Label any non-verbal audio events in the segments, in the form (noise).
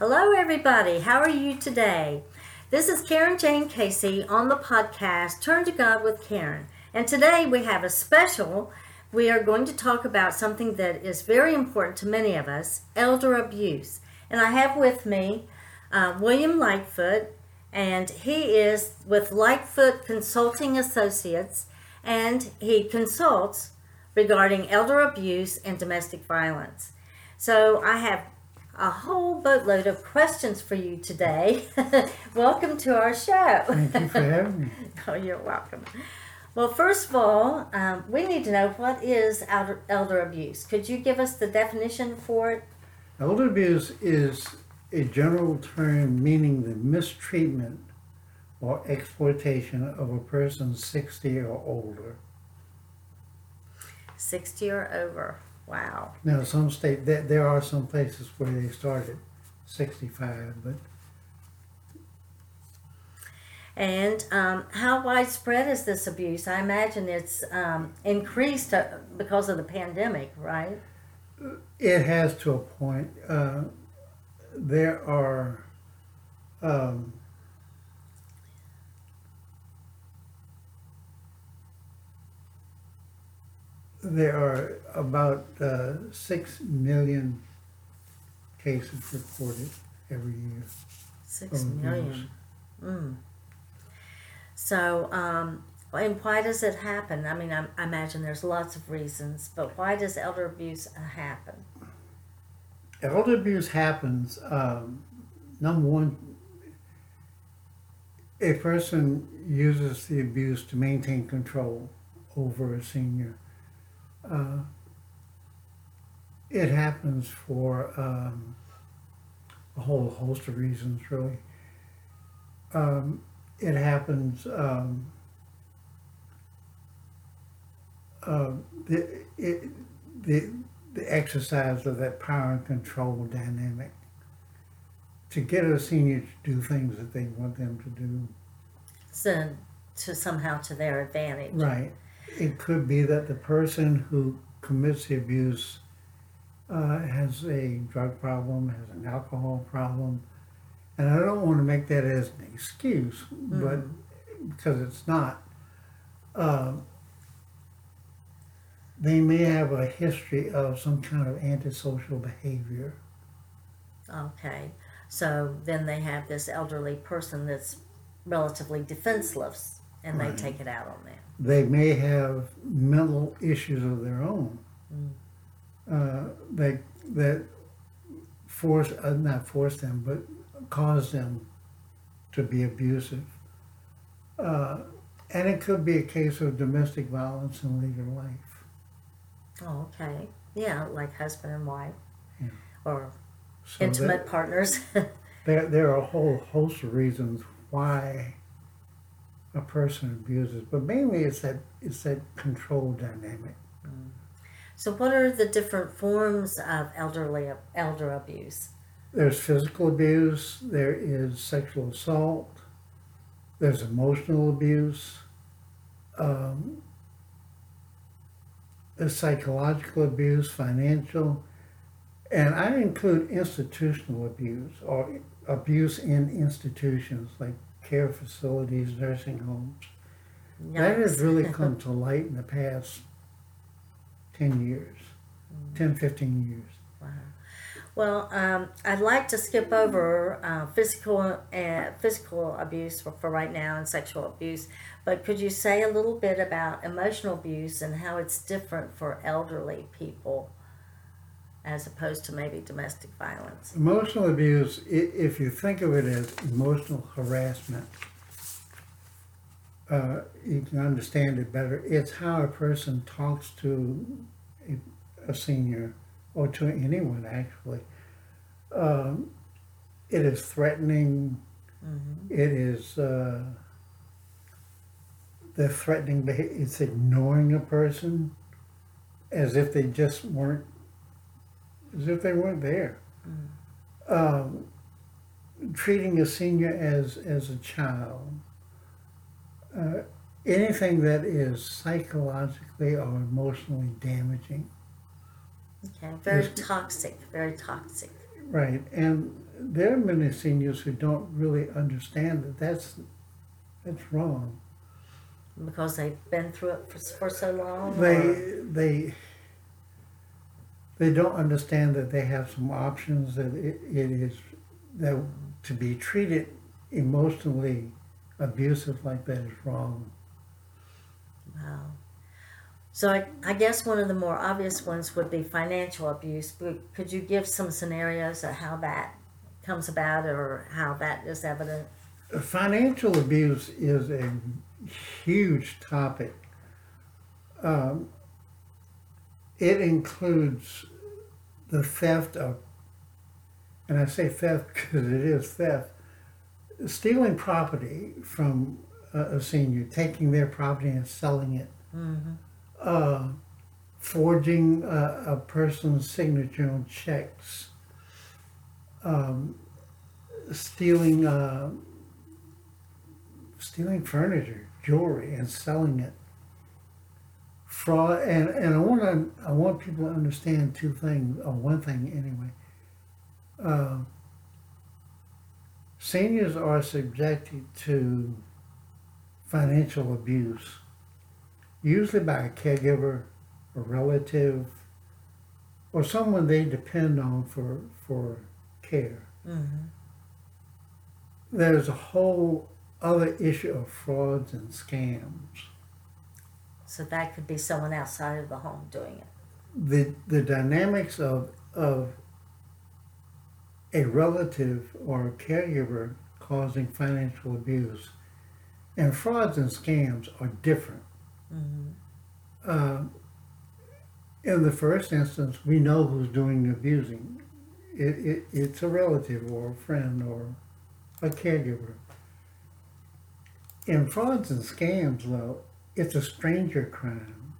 Hello, everybody. How are you today? This is Karen Jane Casey on the podcast Turn to God with Karen. And today we have a special. We are going to talk about something that is very important to many of us elder abuse. And I have with me uh, William Lightfoot, and he is with Lightfoot Consulting Associates, and he consults regarding elder abuse and domestic violence. So I have a whole boatload of questions for you today. (laughs) welcome to our show. Thank you for having me. (laughs) oh, you're welcome. Well, first of all, um, we need to know what is elder, elder abuse. Could you give us the definition for it? Elder abuse is a general term meaning the mistreatment or exploitation of a person 60 or older. 60 or over. Wow. Now, some state that there are some places where they start at 65, but And um, how widespread is this abuse? I imagine it's um, increased uh, because of the pandemic, right? it has to a point. Uh, there are um, there are about uh, six million cases reported every year. Six of million. Mm. So, um, and why does it happen? I mean, I, I imagine there's lots of reasons, but why does elder abuse uh, happen? Elder abuse happens. Um, number one, a person uses the abuse to maintain control over a senior. Uh, it happens for um, a whole host of reasons, really. Um, it happens. Um, uh, the, it, the the exercise of that power and control dynamic to get a senior to do things that they want them to do. So, to somehow to their advantage. Right. It could be that the person who commits the abuse uh, has a drug problem, has an alcohol problem, and I don't want to make that as an excuse, but because it's not. Uh, they may have a history of some kind of antisocial behavior. Okay. So then they have this elderly person that's relatively defenseless and Right. they take it out on them. They may have mental issues of their own uh, that that force uh, not force them, but cause them to be abusive. Uh, and it could be a case of domestic violence in later life. Oh, okay. Yeah, like husband and wife Yeah. or So intimate partners. (laughs) there, there are a whole host of reasons why a person abuses, but mainly it's that it's that control dynamic. so, what are the different forms of elderly elder abuse? There's physical abuse, there is sexual assault, there's emotional abuse, um, there's psychological abuse, financial, and I include institutional abuse or abuse in institutions like care facilities, nursing homes. That has really (laughs) come to light in the past 10 years, 10, 15 years. Wow. Well, um, I'd like to skip over uh, physical uh, physical abuse for, for right now and sexual abuse, but could you say a little bit about emotional abuse and how it's different for elderly people as opposed to maybe domestic violence? Emotional abuse, i- if you think of it as emotional harassment, uh, you can understand it better. It's how a person talks to a, a senior or to anyone, actually. Um, it is threatening, hmm it is uh, the threatening behavior, it's ignoring a person as if they just weren't, as if they weren't there um, treating a senior as as a child, uh, anything that is psychologically or emotionally damaging, Okay, very Yes. toxic, very toxic. right? And there are many seniors who don't really understand that that's that's wrong. because they've been through it for, for so long? or- They they don't understand that they have some options that it, it is that to be treated emotionally abusive like that is wrong. Wow. So I, I guess one of the more obvious ones would be financial abuse. But could you give some scenarios of how that comes about or how that is evident? Financial abuse is a huge topic. Um, it includes the theft of, and I say theft (laughs) because it is theft, stealing property from a, a senior, taking their property and selling it, Mm-hmm. uh, forging a, a person's signature on checks, um, stealing. Uh, stealing furniture, jewelry, and selling it. Fraud, and, and I want to, I want people to understand two things, or one thing anyway. Uh, seniors are subjected to financial abuse, usually by a caregiver, a relative, or someone they depend on for for care. Mm-hmm. There's a whole other issue of frauds and scams. So that could be someone outside of the home doing it. The the dynamics of of a relative or a caregiver causing financial abuse and frauds and scams are different. Mm-hmm. Uh, in the first instance, we know who's doing the abusing. It, it, it's a relative or a friend or a caregiver. In frauds and scams, though, it's a stranger crime.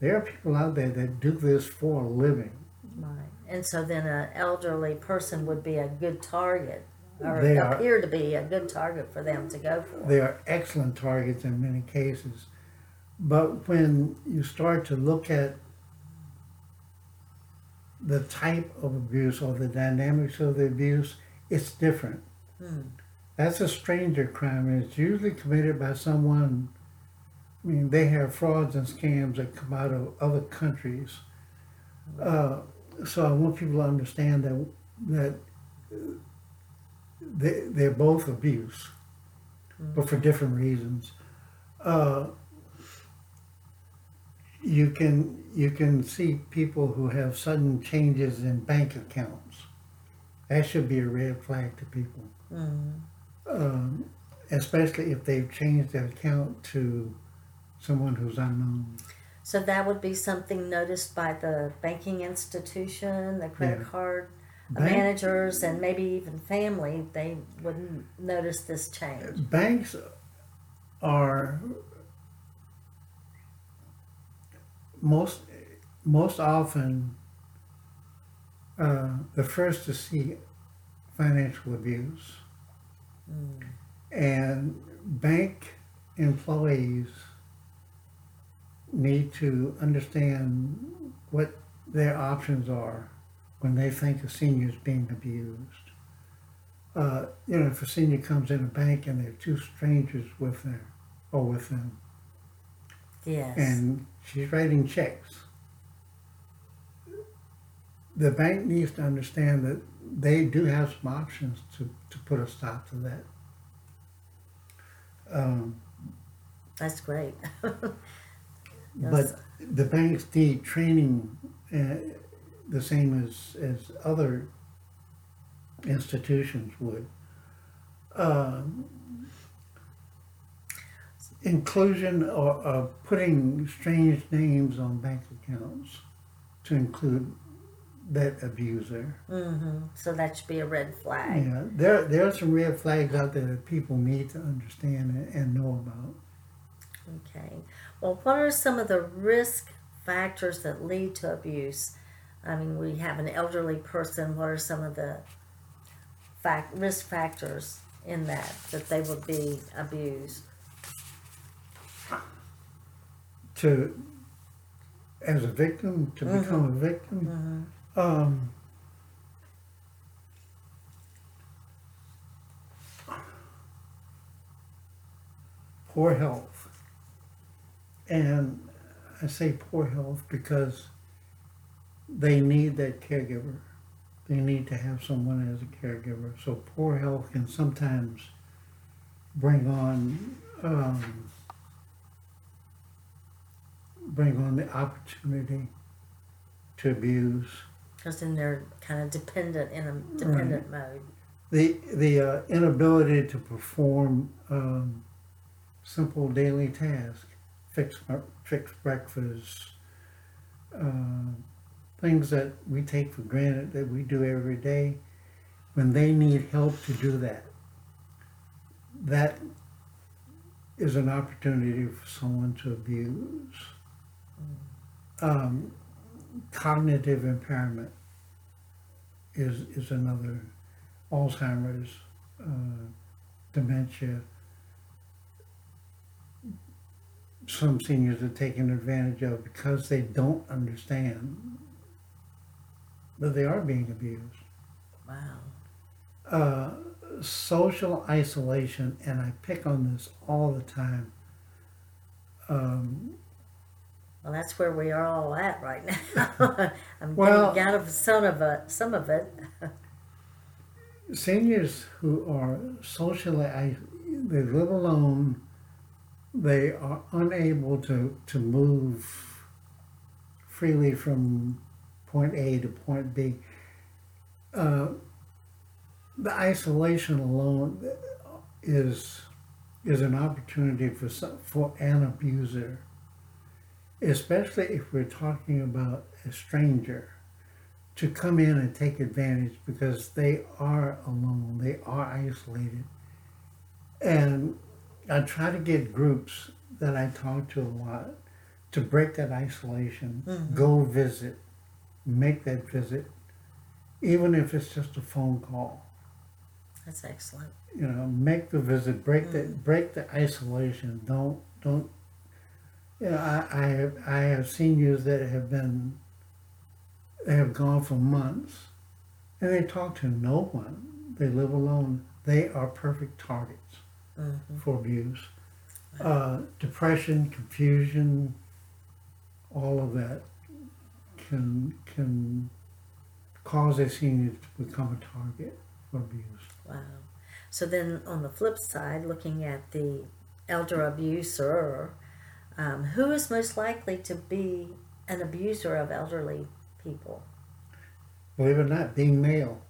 There are people out there that do this for a living. Right. And so then an elderly person would be a good target or They are- appear to be a good target for them to go for. They are excellent targets in many cases. But when you start to look at the type of abuse or the dynamics of the abuse, it's different. Hmm. That's a stranger crime, and it's usually committed by someone. I mean, they have frauds and scams that come out of other countries. Uh, so I want people to understand that that they they're both abuse, but for different reasons. Uh, you can you can see people who have sudden changes in bank accounts. That should be a red flag to people Mm-hmm. um, especially if they've changed their account to someone who's unknown. So that would be something noticed by the banking institution, the credit Yeah. card Bank- managers, and maybe even family. They wouldn't notice this change. Banks are most most often uh, the first to see financial abuse, Mm. and bank employees need to understand what their options are when they think a senior is being abused. Uh, you know, if a senior comes in a bank and there are two strangers with them or with them, Yes. and she's writing checks, the bank needs to understand that they do have some options to, to put a stop to that. Um, That's great. (laughs) But the banks need training, uh, the same as, as other institutions would. Um, inclusion or, or putting strange names on bank accounts to include that abuser. hmm So that should be a red flag. Yeah, there, there are some red flags out there that people need to understand and, and know about. Okay. Well, what are some of the risk factors that lead to abuse? I mean, we have an elderly person. What are some of the fact, risk factors in that that they would be abused? To as a victim to mm-hmm. become a victim. Mm-hmm. Um, poor health. And I say poor health because they need that caregiver. They need to have someone as a caregiver. So poor health can sometimes bring on um, bring on the opportunity to abuse. Because then they're kind of dependent in a dependent mode. The the uh, inability to perform um, simple daily tasks, fix fix breakfast, uh, things that we take for granted that we do every day, when they need help to do that, that is an opportunity for someone to abuse. Um, cognitive impairment is is another Alzheimer's, uh, dementia. Some seniors are taken advantage of because they don't understand that they are being abused. Wow. Uh, social isolation, and I pick on this all the time. Um, Well, that's where we are all at right now. (laughs) I'm Well- getting out of some of it. Some of it. seniors who are socially they live alone they are unable to to move freely from point a to point b uh, the isolation alone is is an opportunity for some, for an abuser especially if we're talking about a stranger to come in and take advantage because they are alone, they are isolated. And I try to get groups that I talk to a lot to break that isolation, mm-hmm. go visit, make that visit, even if it's just a phone call. That's excellent. You know, make the visit, break the mm-hmm. break the isolation. Don't don't. You know, I I have I have seniors that have been they have gone for months and they talk to no one. They live alone. They are perfect targets hmm for abuse. Uh, depression, confusion, all of that can can cause a senior to become a target for abuse. Wow. So then, on the flip side, looking at the elder abuser, um, who is most likely to be an abuser of elderly people? Believe it or not, being male.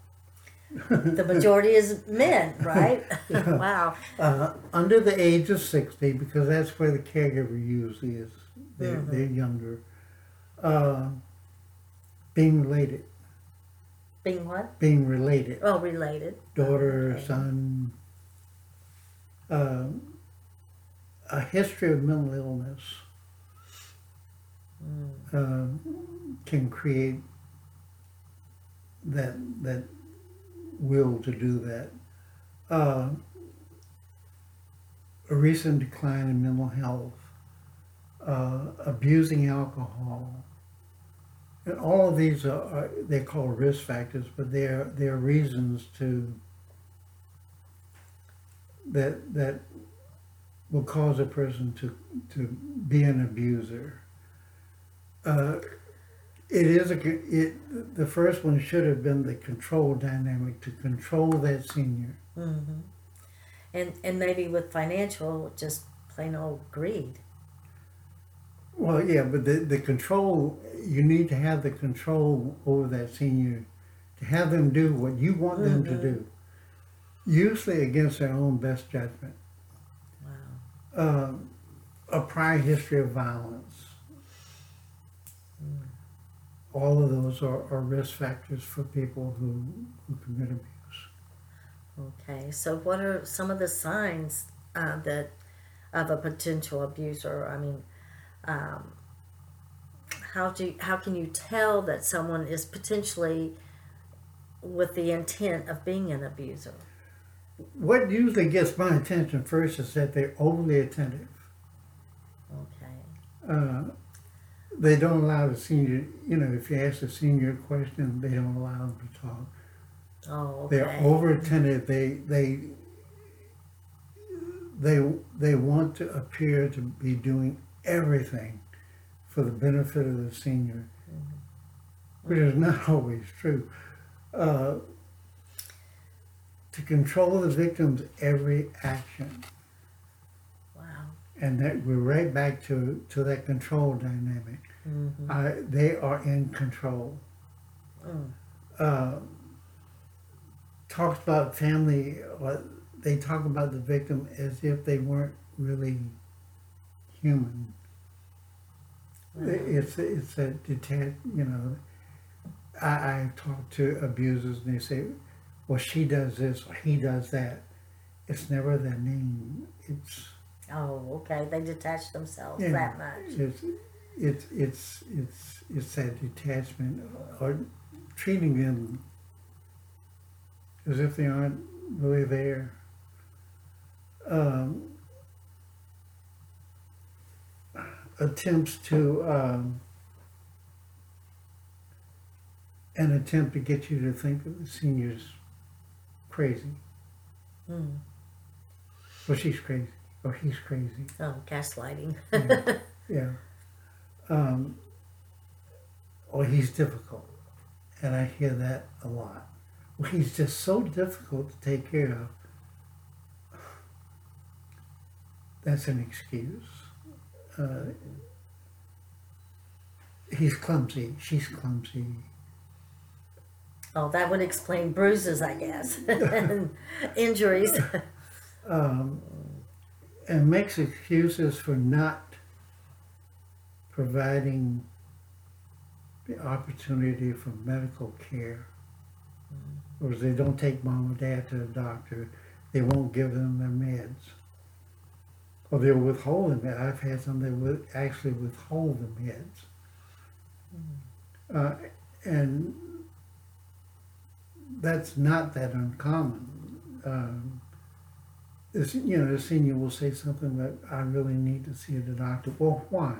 The majority is men, (laughs) right? wow. Uh, under the age of 60, because that's where the caregiver usually is, they're, Mhm. they're younger. Uh, being related, Being what? being related, Oh, related. daughter, Okay. son. Um, a history of mental illness Mm. um, can create that that will to do that. Uh, a recent decline in mental health, uh, abusing alcohol, and all of these are, are they're called risk factors, but they're they're reasons to that that will cause a person to to be an abuser. Uh, it is a it the first one should have been the control dynamic to control that senior. mm-hmm. And and maybe with financial, just plain old greed. Well, yeah, but the the control you need to have the control over that senior to have them do what you want them to Mhm. do, usually against their own best judgment. Wow. Um, a prior history of violence. All of those are, are risk factors for people who, who commit abuse. Okay. So what are some of the signs uh, that of a potential abuser? I mean, um, how do how can you tell that someone is potentially with the intent of being an abuser? What usually gets my attention first is that they're overly attentive. Okay. Uh, they don't allow the senior, you know, if you ask the senior a question, they don't allow them to talk. Oh, okay. They're over attentive. They they they they want to appear to be doing everything for the benefit of the senior, which is not (laughs) always true. Uh, to control the victim's every action, Wow. and that we're right back to to that control dynamic. Mm-hmm. Uh, they are in control. Mm. Uh, talks about family. uh, They talk about the victim as if they weren't really human. It's it's a detached. You know, I I talk to abusers and they say, "Well, she does this or he does that." It's never their name. It's Oh, okay. They detach themselves Yeah. that much. It's it's it's it's that detachment or treating them as if they aren't really there. Um, attempts to um, an attempt to get you to think that the senior's crazy. Mm. Well, she's crazy, or he's crazy. Oh, gaslighting. Yeah. (laughs) yeah. Um, or he's difficult. And I hear that a lot. Well, he's just so difficult to take care of. That's an excuse. Uh, he's clumsy. She's clumsy. Oh, that would explain bruises, I guess, (laughs) and injuries. (laughs) Um, and makes excuses for not providing the opportunity for medical care. Or they don't take mom or dad to the doctor, they won't give them their meds. Or they'll withhold them. I've had some that would actually withhold the meds. Uh, and that's not that uncommon. Um, you know, the senior will say something that I really need to see the doctor. Well, why?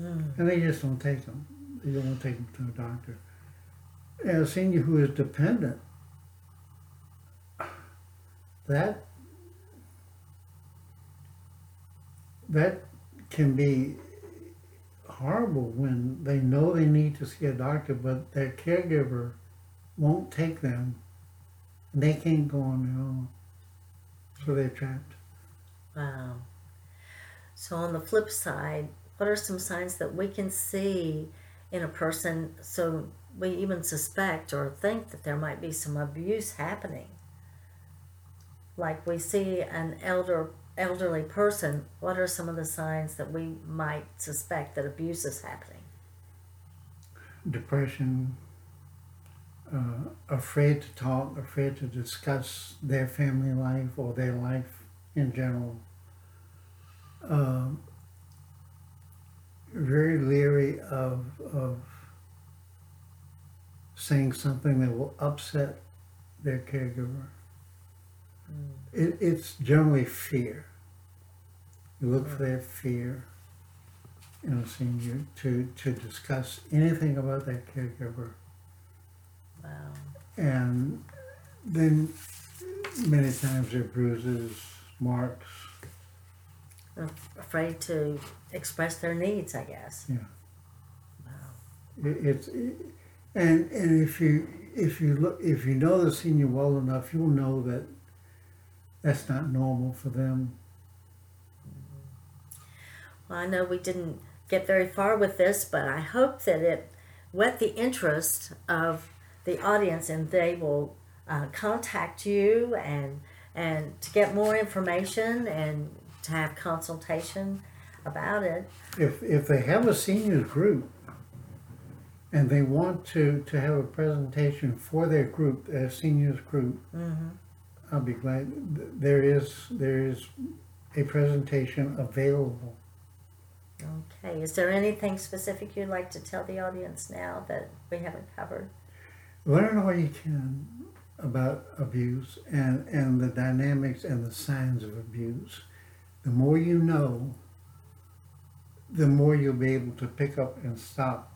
Mm. And they just don't take them. They don't want to take them to the doctor. And a senior who is dependent, that that can be horrible when they know they need to see a doctor, but their caregiver won't take them. And they can't go on their own. So they're trapped. Wow. So, on the flip side, what are some signs that we can see in a person so we even suspect or think that there might be some abuse happening? Like we see an elder elderly person, what are some of the signs that we might suspect that abuse is happening? depression, uh, afraid to talk, afraid to discuss their family life or their life in general. Um, very leery of, of saying something that will upset their caregiver. Hmm. It, it's generally fear. You look hmm. for that fear in a senior to, to discuss anything about that caregiver. Wow. And then many times there are bruises, marks. Afraid to express their needs, I guess. Yeah. Wow. It, it's it, and and if you if you look if you know the senior well enough, you'll know that that's not normal for them. Well, I know we didn't get very far with this, but I hope that it whet the interest of the audience and they will uh, contact you and and to get more information and to have consultation about it. If if they have a seniors group and they want to to have a presentation for their group, their seniors group, Mm-hmm. I'll be glad. There is there is a presentation available. Okay. Is there anything specific you'd like to tell the audience now that we haven't covered? Learn all you can about abuse and, and the dynamics and the signs of abuse. The more you know, the more you'll be able to pick up and stop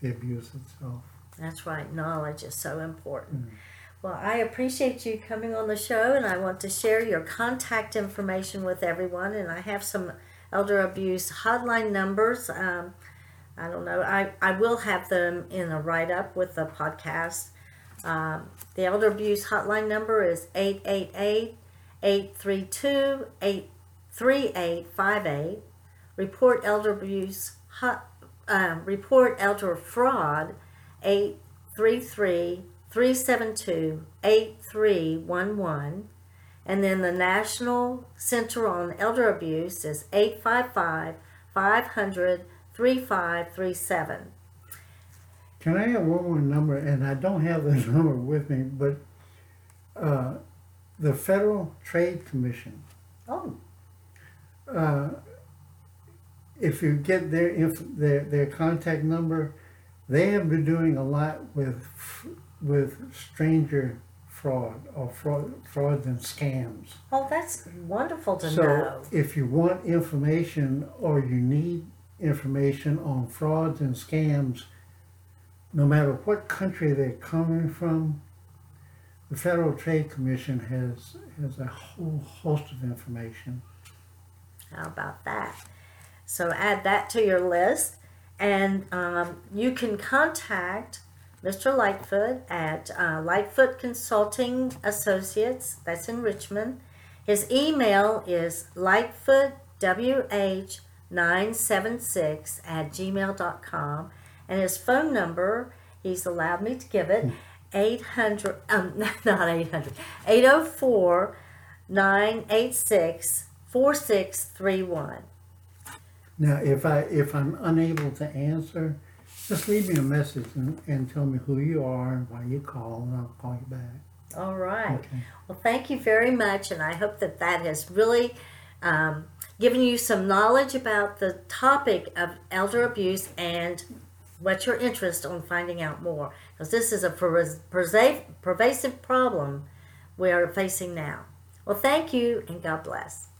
the abuse itself. That's right. Knowledge is so important. Well, I appreciate you coming on the show, and I want to share your contact information with everyone. And I have some elder abuse hotline numbers. Um, I don't know. I, I will have them in a write up with the podcast. Um, the elder abuse hotline number is 888 832 3858. Report elder abuse um, report elder fraud 833 372 8311. And then the National Center on Elder Abuse is 855 500 3537. Can I have one more number? And I don't have the (laughs) number with me, but uh, the Federal Trade Commission. Oh, Uh, if you get their inf- their their contact number, they have been doing a lot with with stranger fraud or fraud frauds and scams. oh, that's wonderful to so know. if you want information or you need information on frauds and scams, no matter what country they're coming from, the Federal Trade Commission has has a whole host of information. How about that? So add that to your list, and um, you can contact Mr. Lightfoot at uh, Lightfoot Consulting Associates. That's in Richmond. His email is lightfootwh976 at gmail.com, and his phone number, he's allowed me to give it, 800, um, (laughs) not 800, 804 986 4631. Now, if I if I'm unable to answer, just leave me a message and, and tell me who you are and why you call, and I'll call you back. All right. Okay. Well, thank you very much, and I hope that that has really um, given you some knowledge about the topic of elder abuse and what's your interest on finding out more, because this is a pervasive pervasive problem we are facing now. Well, thank you, and God bless.